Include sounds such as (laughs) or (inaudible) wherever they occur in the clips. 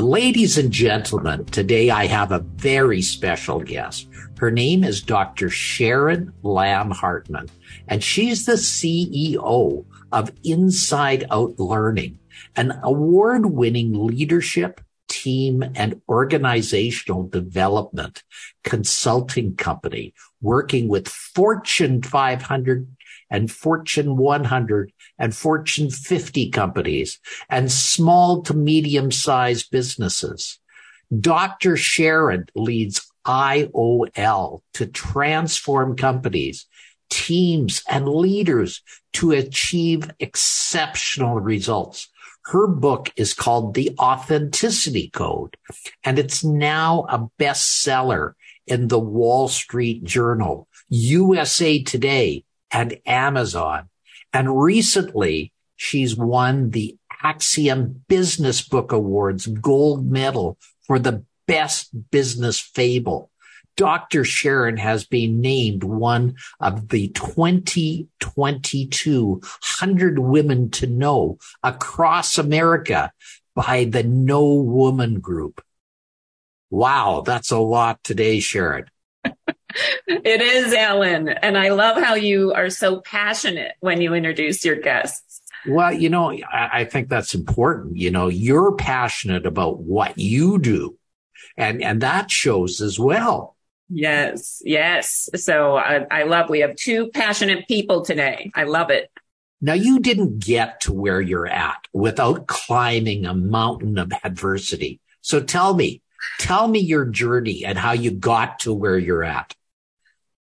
Ladies and gentlemen, today I have a very special guest. Her name is Dr. Sharon Lamm Hartman, and she's the CEO of Inside Out Learning, an award winning leadership, team, and organizational development consulting company working with Fortune 500 and Fortune 100 and Fortune 50 companies and small to medium sized businesses. Dr. Sharon leads IOL to transform companies, teams, and leaders to achieve exceptional results. Her book is called The Authenticity Code, and it's now a bestseller in the Wall Street Journal, USA Today, and Amazon. And recently she's won the Axiom Business Book Awards gold medal for the best business fable. Dr. Sharon has been named one of the 2022 100 women to know across America by the No Woman Group. Wow, that's a lot today, Sharon. (laughs) it is, Alan. And I love how you are so passionate when you introduce your guests. Well, you know, I, I think that's important. You know, you're passionate about what you do and, and that shows as well. Yes. Yes. So I, I love, we have two passionate people today. I love it. Now you didn't get to where you're at without climbing a mountain of adversity. So tell me, tell me your journey and how you got to where you're at.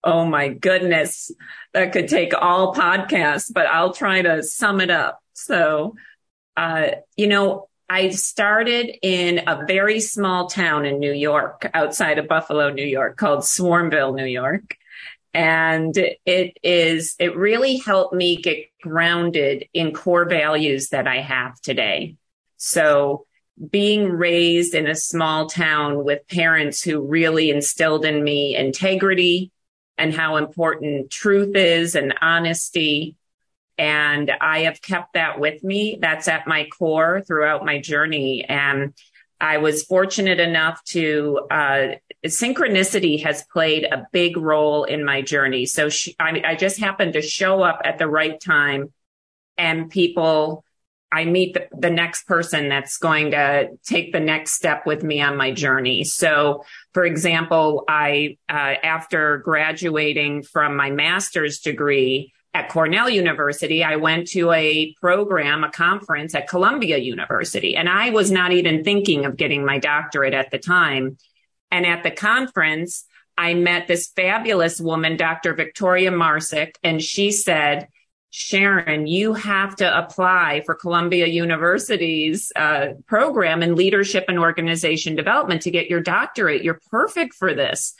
Oh my goodness. That could take all podcasts, but I'll try to sum it up. So, uh, you know, I started in a very small town in New York, outside of Buffalo, New York, called Swormville, New York. And it is, it really helped me get grounded in core values that I have today. So being raised in a small town with parents who really instilled in me integrity, and how important truth is and honesty. And I have kept that with me. That's at my core throughout my journey. And I was fortunate enough to, uh, synchronicity has played a big role in my journey. So she, I, I just happened to show up at the right time and people I meet the, the, next person that's going to take the next step with me on my journey. So, for example, I, uh, after graduating from my master's degree at Cornell University, I went to a program, a conference at Columbia University, and I was not even thinking of getting my doctorate at the time. And at the conference, I met this fabulous woman, Dr. Victoria Marsick, and she said, Sharon, you have to apply for Columbia University's uh, program in leadership and organization development to get your doctorate. You're perfect for this.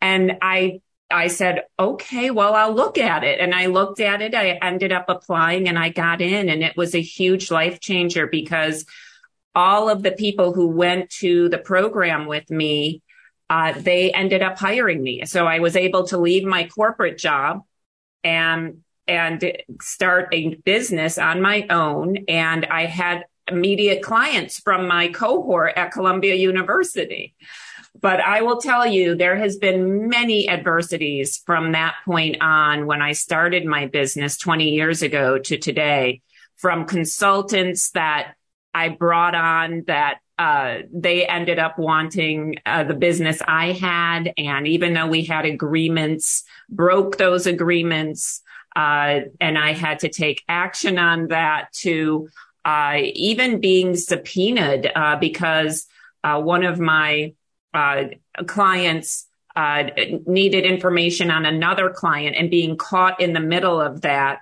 And I, I said, okay, well, I'll look at it. And I looked at it. I ended up applying and I got in and it was a huge life changer because all of the people who went to the program with me, uh, they ended up hiring me. So I was able to leave my corporate job and and start a business on my own. And I had immediate clients from my cohort at Columbia University. But I will tell you, there has been many adversities from that point on when I started my business 20 years ago to today from consultants that I brought on that uh, they ended up wanting uh, the business I had. And even though we had agreements, broke those agreements, and I had to take action on that to uh, even being subpoenaed uh, because uh, one of my uh, clients uh, needed information on another client and being caught in the middle of that.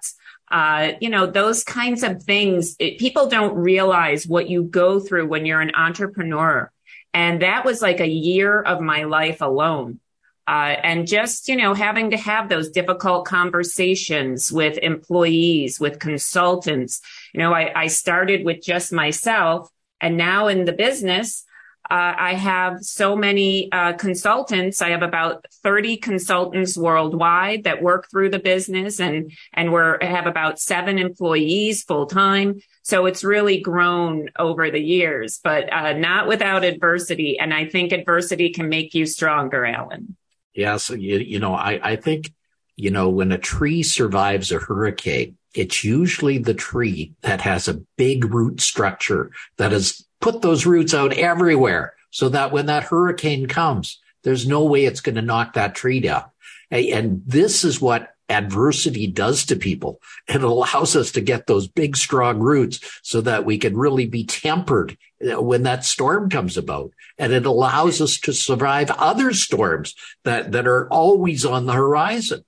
you know, those kinds of things, people don't realize what you go through when you're an entrepreneur And that was like a year of my life alone. Uh, and just, you know, having to have those difficult conversations with employees, with consultants. You know, I, I started with just myself and now in the business, uh, I have so many uh, consultants. I have about 30 consultants worldwide that work through the business and, and we're have about seven employees full time. So it's really grown over the years, but uh, not without adversity. And I think adversity can make you stronger, Alan. Yeah. So, you, you know, I, I think, you know, when a tree survives a hurricane, it's usually the tree that has a big root structure that has put those roots out everywhere so that when that hurricane comes, there's no way it's going to knock that tree down. And this is what adversity does to people. It (laughs) allows us to get those big, strong roots so that we can really be tempered when that storm comes about. And it allows us to survive other storms that, that are always on the horizon.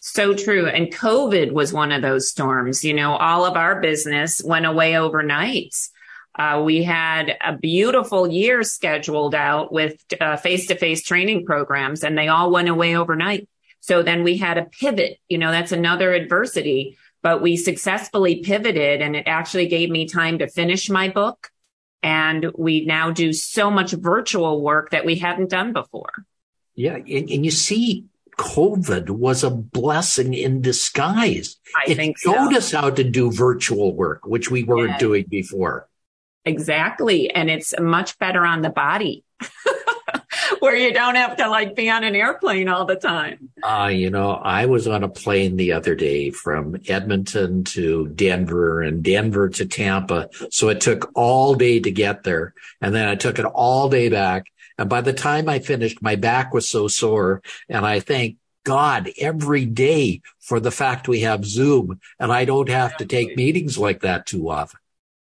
So true. And COVID was one of those storms. You know, all of our business went away overnight. Uh, we had a beautiful year scheduled out with face to face training programs and they all went away overnight. So then we had a pivot, you know, that's another adversity, but we successfully pivoted and it actually gave me time to finish my book. And we now do so much virtual work that we hadn't done before. Yeah. And, and you see, COVID was a blessing in disguise. I it think showed so. us how to do virtual work, which we weren't yeah. doing before. Exactly. And it's much better on the body. (laughs) Where you don't have to like be on an airplane all the time. Uh, you know, I was on a plane the other day from Edmonton to Denver and Denver to Tampa. So it took all day to get there. And then I took it all day back. And by the time I finished, my back was so sore. And I thank God every day for the fact we have Zoom and I don't have to take meetings like that too often.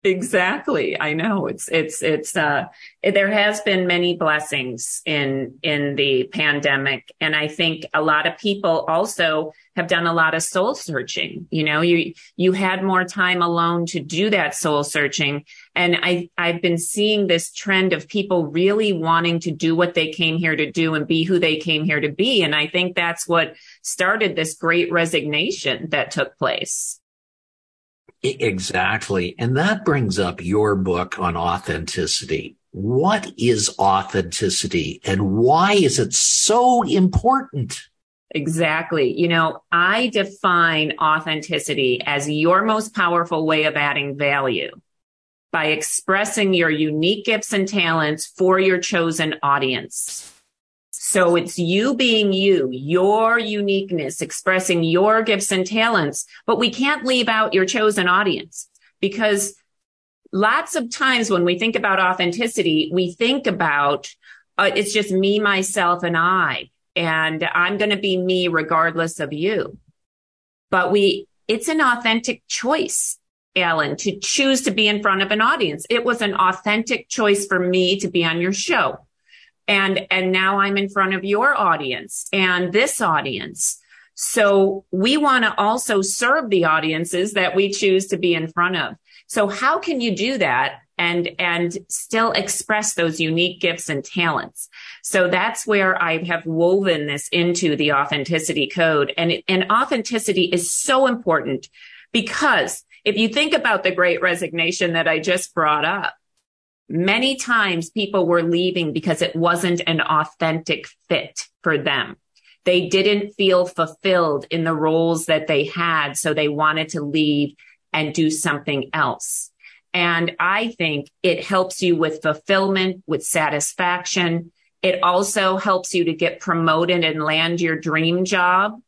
Exactly. I know it's, it's, it's, uh, there has been many blessings in, in the pandemic. And I think a lot of people also have done a lot of soul searching. You know, you, you had more time alone to do that soul searching. And I, I've been seeing this trend of people really wanting to do what they came here to do and be who they came here to be. And I think that's what started this great resignation that took place. Exactly. And that brings up your book on authenticity. What is authenticity and why is it so important? Exactly. You know, I define authenticity as your most powerful way of adding value by expressing your unique gifts and talents for your chosen audience. So it's you being you, your uniqueness, expressing your gifts and talents, but we can't leave out your chosen audience because lots of times when we think about authenticity, we think about uh, it's just me, myself, and I, and I'm going to be me regardless of you. But we, it's an authentic choice. Alan, to choose to be in front of an audience. It was an authentic choice for me to be on your show and and now i'm in front of your audience and this audience. So we want to also serve the audiences that we choose to be in front of. So how can you do that and and still express those unique gifts and talents? So that's where i have woven this into the authenticity code. And and authenticity is so important because if you think about the great resignation that i just brought up Many times people were leaving because it wasn't an authentic fit for them. They didn't feel fulfilled in the roles that they had. So they wanted to leave and do something else. And I think it helps you with fulfillment, with satisfaction. It also helps you to get promoted and land your dream job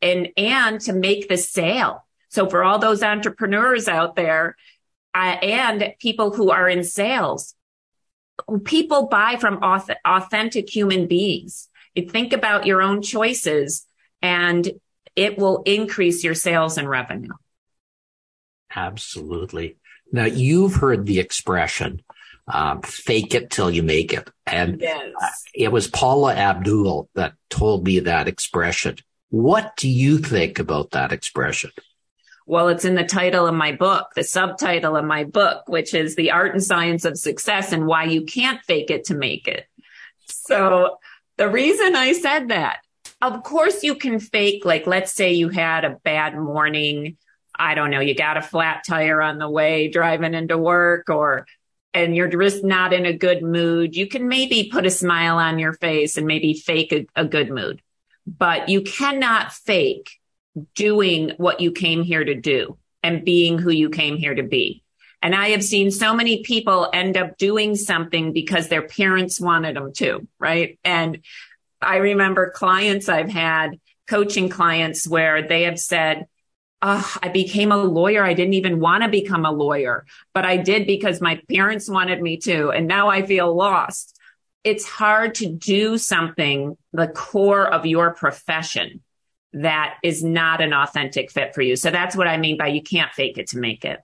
and, and to make the sale. So for all those entrepreneurs out there, uh, and people who are in sales. People buy from authentic human beings. You think about your own choices and it will increase your sales and revenue. Absolutely. Now you've heard the expression, um, fake it till you make it. And yes. it was Paula Abdul that told me that expression. What do you think about that expression? Well, it's in the title of my book, the subtitle of my book, which is The Art and Science of Success and Why You Can't Fake It to Make It. So the reason I said that, of course you can fake, like, let's say you had a bad morning. I don't know, you got a flat tire on the way driving into work or and you're just not in a good mood, you can maybe put a smile on your face and maybe fake a, a, good mood. But you cannot fake doing what you came here to do and being who you came here to be. And I have seen so many people end up doing something because their parents wanted them to, right? And I remember clients I've had, coaching clients where they have said, oh, I became a lawyer. I didn't even want to become a lawyer, but I did because my parents wanted me to. And now I feel lost. It's hard to do something, the core of your profession that is not an authentic fit for you. So that's what I mean by you can't fake it to make it.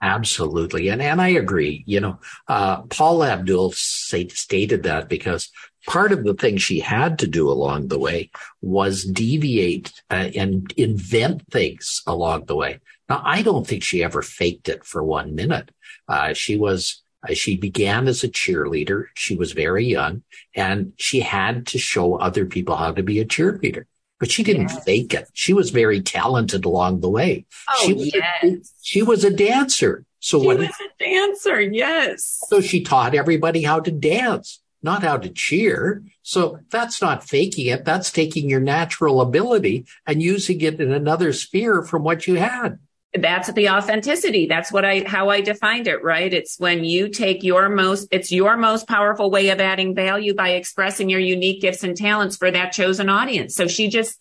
Absolutely. And, and I agree. You know, uh, Paula Abdul say, stated that because part of the thing she had to do along the way was deviate uh, and invent things along the way. Now, I don't think she ever faked it for one minute. Uh, she was, uh, she began as a cheerleader. She was very young and she had to show other people how to be a cheerleader. But she didn't yes. fake it. She was very talented along the way. Oh, she was yes. A, she was a dancer. So she was a dancer, yes. So she taught everybody how to dance not how to cheer. So that's not faking it. That's taking your natural ability and using it in another sphere from what you had. That's the authenticity. That's what I, how I defined it, right? It's when you take your most, it's your most powerful way of adding value by expressing your unique gifts and talents for that chosen audience. So she just,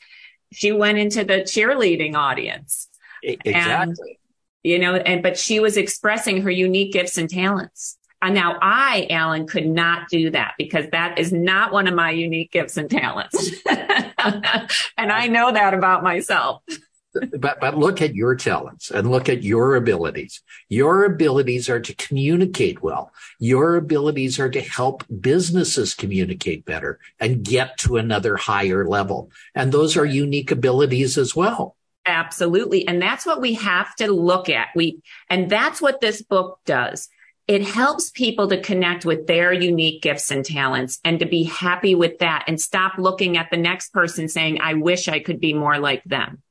she went into the cheerleading audience. Exactly. And, you know, and, but she was expressing her unique gifts and talents. And now I, Alan, could not do that because that is not one of my unique gifts and talents. (laughs) and I know that about myself. But but look at your talents and look at your abilities. Your abilities are to communicate well. Your abilities are to help businesses communicate better and get to another higher level. And those are unique abilities as well. Absolutely. And that's what we have to look at. We, and that's what this book does it helps people to connect with their unique gifts and talents and to be happy with that and stop looking at the next person saying, I wish I could be more like them.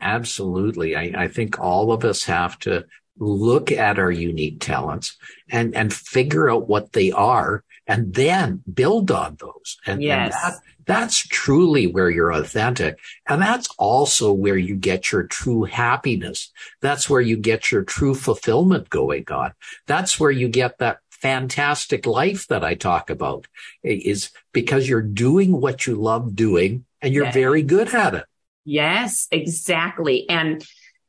Absolutely. I, I think all of us have to look at our unique talents and, and figure out what they are and then build on those. And, yes. and that, that's truly where you're authentic. And that's also where you get your true happiness. That's where you get your true fulfillment going on. That's where you get that fantastic life that I talk about is because you're doing what you love doing and you're yes. very good at it. Yes, exactly. And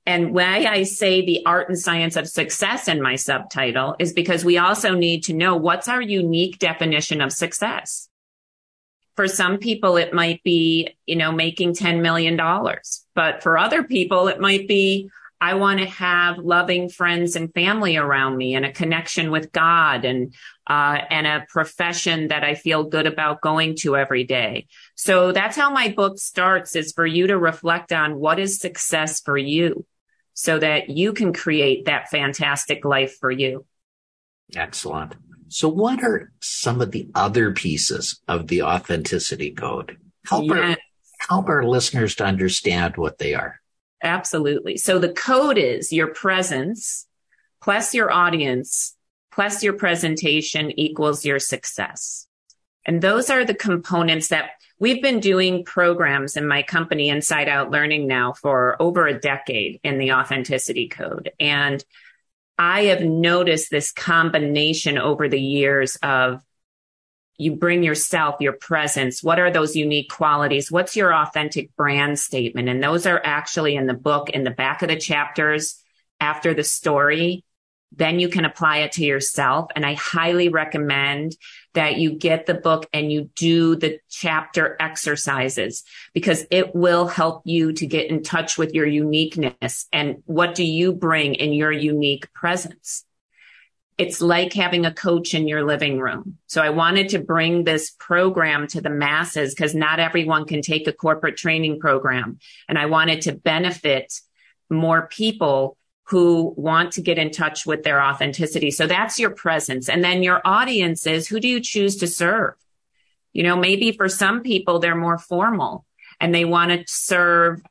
and why I say the art and science of success in my subtitle is because we also need to know what's our unique definition of success for some people, it might be, you know, making $10 million. But for other people, it might be, I want to have loving friends and family around me and a connection with God and, uh, and a profession that I feel good about going to every day. So that's how my book starts is for you to reflect on what is success for you so that you can create that fantastic life for you. Excellent. So what are some of the other pieces of the authenticity code? Help, yes. our, help our listeners to understand what they are. Absolutely. So the code is your presence plus your audience plus your presentation equals your success. And those are the components that we've been doing programs in my company Inside Out Learning now for over a decade in the authenticity code. And I have noticed this combination over the years of you bring yourself, your presence. What are those unique qualities? What's your authentic brand statement? And those are actually in the book in the back of the chapters after the story then you can apply it to yourself. And I highly recommend that you get the book and you do the chapter exercises because it will help you to get in touch with your uniqueness and what do you bring in your unique presence. It's like having a coach in your living room. So I wanted to bring this program to the masses because not everyone can take a corporate training program. And I wanted to benefit more people who want to get in touch with their authenticity. So that's your presence. And then your audience is who do you choose to serve? You know, maybe for some people, they're more formal and they want to serve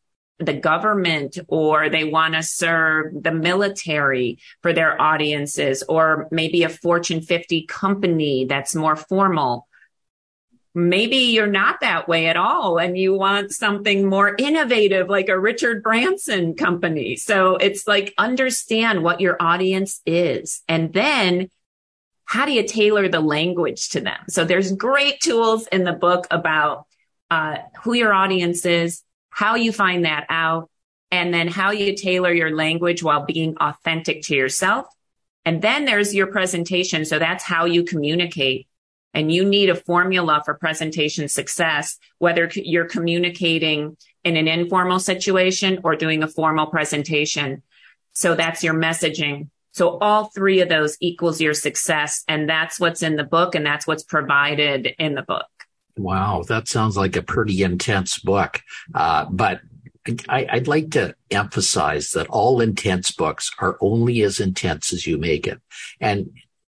the government or they want to serve the military for their audiences or maybe a Fortune 50 company that's more formal. Maybe you're not that way at all and you want something more innovative like a Richard Branson company. So it's like understand what your audience is and then how do you tailor the language to them? So there's great tools in the book about uh, who your audience is, how you find that out, and then how you tailor your language while being authentic to yourself. And then there's your presentation. So that's how you communicate. And you need a formula for presentation success, whether you're communicating in an informal situation or doing a formal presentation. So that's your messaging. So all three of those equals your success. And that's what's in the book. And that's what's provided in the book. Wow, that sounds like a pretty intense book. Uh, but I, would like to emphasize that all intense books are only as intense as you make it. And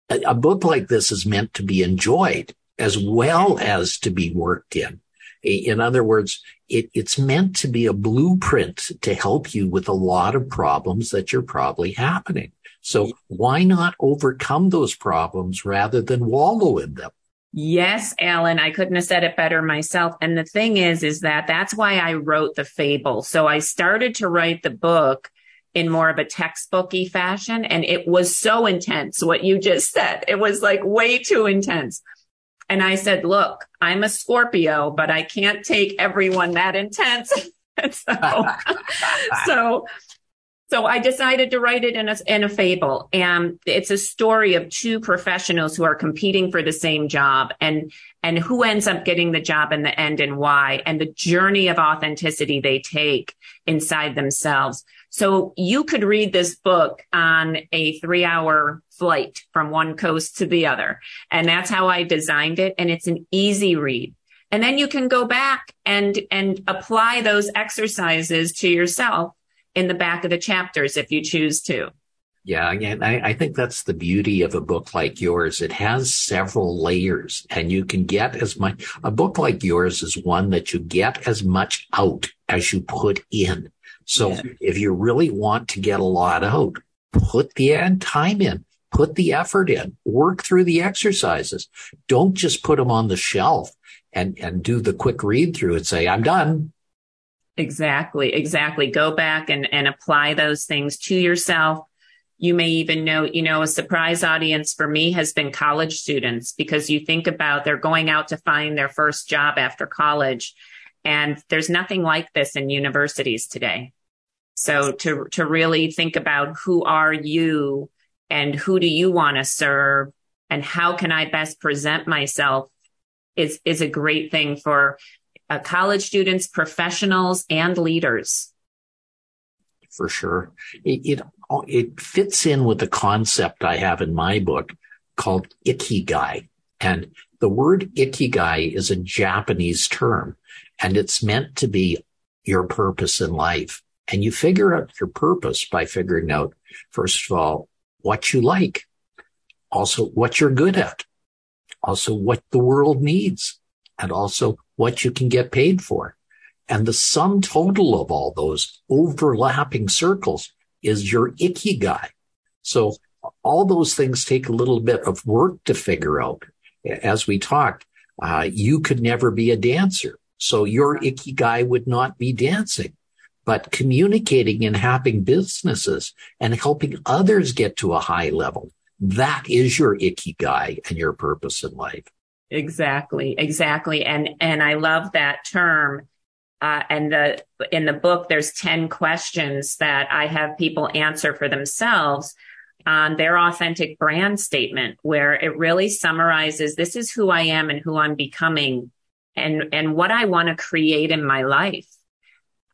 a, a book like this is meant to be enjoyed as well as to be worked in. In other words, it, it's meant to be a blueprint to help you with a lot of problems that you're probably happening. So why not overcome those problems rather than wallow in them? Yes, Alan, I couldn't have said it better myself. And the thing is, is that that's why I wrote the fable. So I started to write the book in more of a textbooky fashion. And it was so intense, what you just said. It was like way too intense. And I said, look, I'm a Scorpio, but I can't take everyone that intense. (laughs) so, (laughs) so so I decided to write it in a, in a fable. And it's a story of two professionals who are competing for the same job and, and who ends up getting the job in the end and why and the journey of authenticity they take inside themselves. So you could read this book on a three hour flight from one coast to the other. And that's how I designed it. And it's an easy read. And then you can go back and, and apply those exercises to yourself in the back of the chapters if you choose to. Yeah, and I, I, think that's the beauty of a book like yours. It has several layers and you can get as much, a book like yours is one that you get as much out as you put in. So yeah. if you really want to get a lot out, put the time in, put the effort in, work through the exercises. Don't just put them on the shelf and, and do the quick read through and say, I'm done. Exactly, exactly. Go back and, and apply those things to yourself. You may even know, you know, a surprise audience for me has been college students because you think about they're going out to find their first job after college. And there's nothing like this in universities today. So to, to really think about who are you and who do you want to serve and how can I best present myself is, is a great thing for uh, college students, professionals, and leaders. For sure. It, it, it fits in with the concept I have in my book called ikigai. And the word ikigai is a Japanese term and it's meant to be your purpose in life. And you figure out your purpose by figuring out, first of all, what you like, also what you're good at, also what the world needs, and also what you can get paid for. And the sum total of all those overlapping circles is your ikigai. So all those things take a little bit of work to figure out. As we talked, uh, you could never be a dancer. So your ikigai would not be dancing, but communicating and having businesses and helping others get to a high level. That is your ikigai and your purpose in life. Exactly, exactly. And and I love that term. Uh, and the in the book, there's 10 questions that I have people answer for themselves on their authentic brand statement, where it really summarizes this is who I am and who I'm becoming and and what I want to create in my life.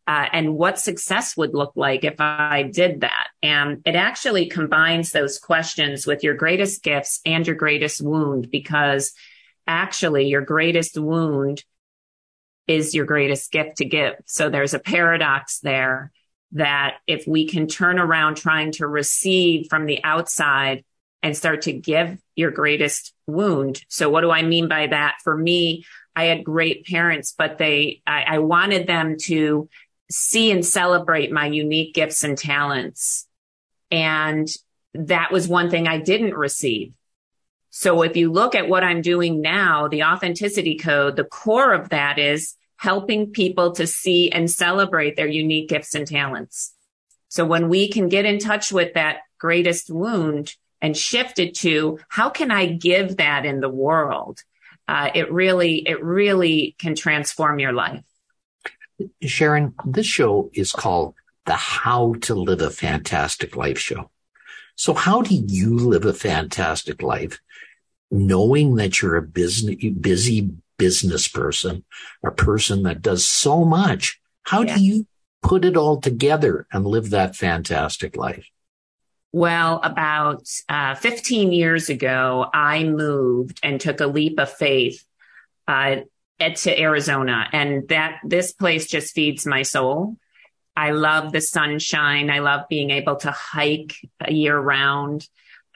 uh, and what success would look like if I did that. And it actually combines those questions with your greatest gifts and your greatest wound because actually your greatest wound is your greatest gift to give. So there's a paradox there that if we can turn around trying to receive from the outside and start to give your greatest wound. So what do I mean by that? For me, I had great parents, but they, I, I wanted them to see and celebrate my unique gifts and talents. And that was one thing I didn't receive. So if you look at what I'm doing now, the authenticity code, the core of that is helping people to see and celebrate their unique gifts and talents. So when we can get in touch with that greatest wound and shift it to how can I give that in the world? Uh, it really, it really can transform your life. Sharon, this show is called the How to Live a Fantastic Life show. So how do you live a fantastic life knowing that you're a business, busy business person, a person that does so much? How yeah. do you put it all together and live that fantastic life? Well, about uh, 15 years ago, I moved and took a leap of faith uh, to Arizona, and that this place just feeds my soul. I love the sunshine. I love being able to hike year round.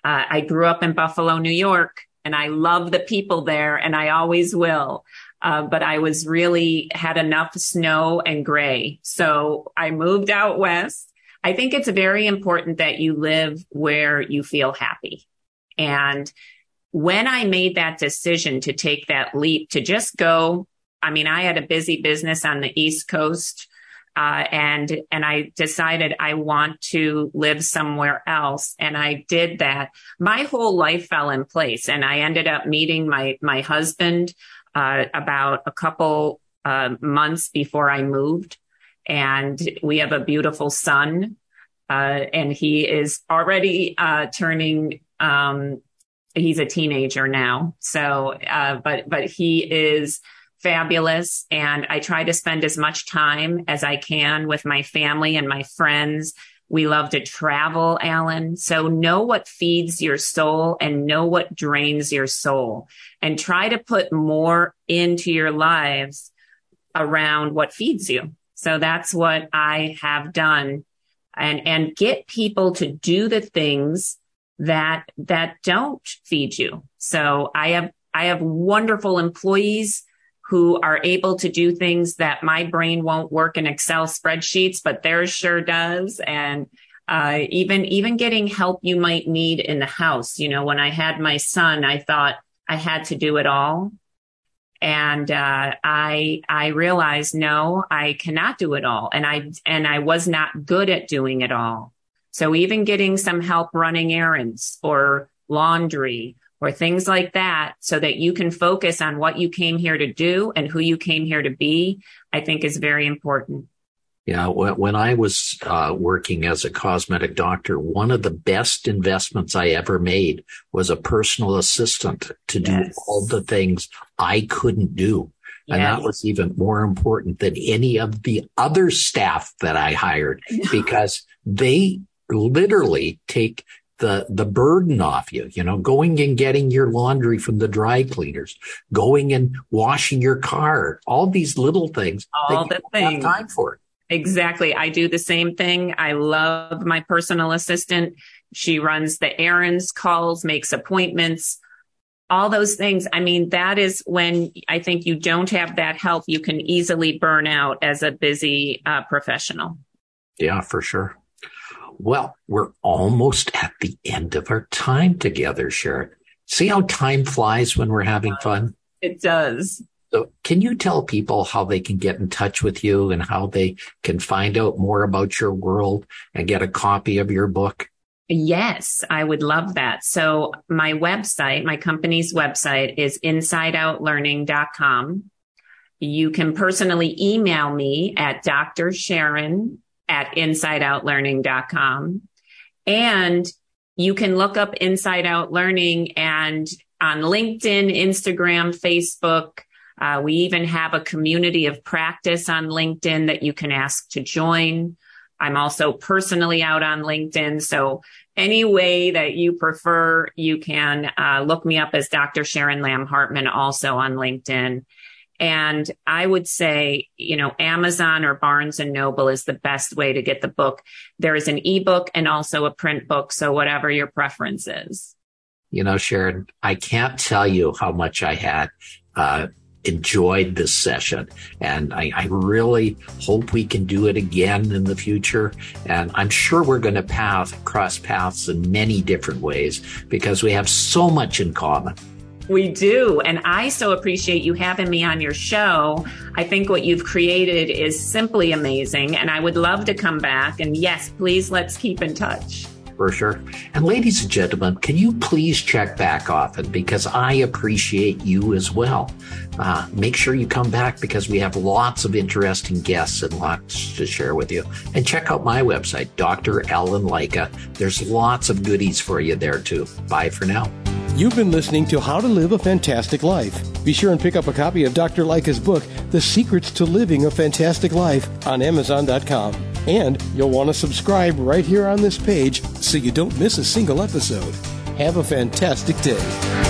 Uh, I grew up in Buffalo, New York, and I love the people there, and I always will. Uh, but I was really had enough snow and gray, so I moved out west. I think it's very important that you live where you feel happy, and when I made that decision to take that leap to just go, I mean, I had a busy business on the East Coast. Uh, and and I decided I want to live somewhere else, and I did that. My whole life fell in place, and I ended up meeting my my husband uh, about a couple uh, months before I moved, and we have a beautiful son, uh, and he is already uh, turning um, he's a teenager now. So, uh, but, but he is fabulous. And I try to spend as much time as I can with my family and my friends. We love to travel, Alan. So know what feeds your soul and know what drains your soul and try to put more into your lives around what feeds you. So that's what I have done and, and get people to do the things that, that don't feed you. So I have, I have wonderful employees who are able to do things that my brain won't work in Excel spreadsheets, but theirs sure does. And, uh, even, even getting help you might need in the house. You know, when I had my son, I thought I had to do it all. And, uh, I, I realized no, I cannot do it all. And I, and I was not good at doing it all. So even getting some help running errands or laundry or things like that so that you can focus on what you came here to do and who you came here to be, I think is very important. Yeah, when I was uh, working as a cosmetic doctor, one of the best investments I ever made was a personal assistant to do yes. all the things I couldn't do. Yes. And that was even more important than any of the other staff that I hired because they literally take the, the burden off you, you know, going and getting your laundry from the dry cleaners, going and washing your car, all these little things. All the things. time for it. Exactly. I do the same thing. I love my personal assistant. She runs the errands, calls, makes appointments, all those things. I mean, that is when I think you don't have that help. You can easily burn out as a busy uh, professional. Yeah, for sure. Well, we're almost at the end of our time together, Sharon. See how time flies when we're having fun? It does. So can you tell people how they can get in touch with you and how they can find out more about your world and get a copy of your book? Yes, I would love that. So my website, my company's website is insideoutlearning.com. You can personally email me at Dr. At insideoutlearning.com. And you can look up Inside Out Learning and on LinkedIn, Instagram, Facebook, Uh, we even have a community of practice on LinkedIn that you can ask to join. I'm also personally out on LinkedIn. So any way that you prefer, you can uh, look me up as Dr. Sharon Lamm Hartman also on LinkedIn. And I would say, you know, Amazon or Barnes and Noble is the best way to get the book. There is an ebook and also a print book. So whatever your preference is. You know, Sharon, I can't tell you how much I had uh, enjoyed this session. And I, I, really hope we can do it again in the future. And I'm sure we're going to path, cross paths in many different ways because we have so much in common. We do. And I so appreciate you having me on your show. I think what you've created is simply amazing. And I would love to come back. And yes, please let's keep in touch for sure. And ladies and gentlemen, can you please check back often because I appreciate you as well. Uh, make sure you come back because we have lots of interesting guests and lots to share with you. And check out my website, Dr. Alan Lycka. There's lots of goodies for you there too. Bye for now. You've been listening to How to Live a Fantastic Life. Be sure and pick up a copy of Dr. Lycka's book, The Secrets to Living a Fantastic Life, on Amazon.com. And you'll want to subscribe right here on this page so you don't miss a single episode. Have a fantastic day.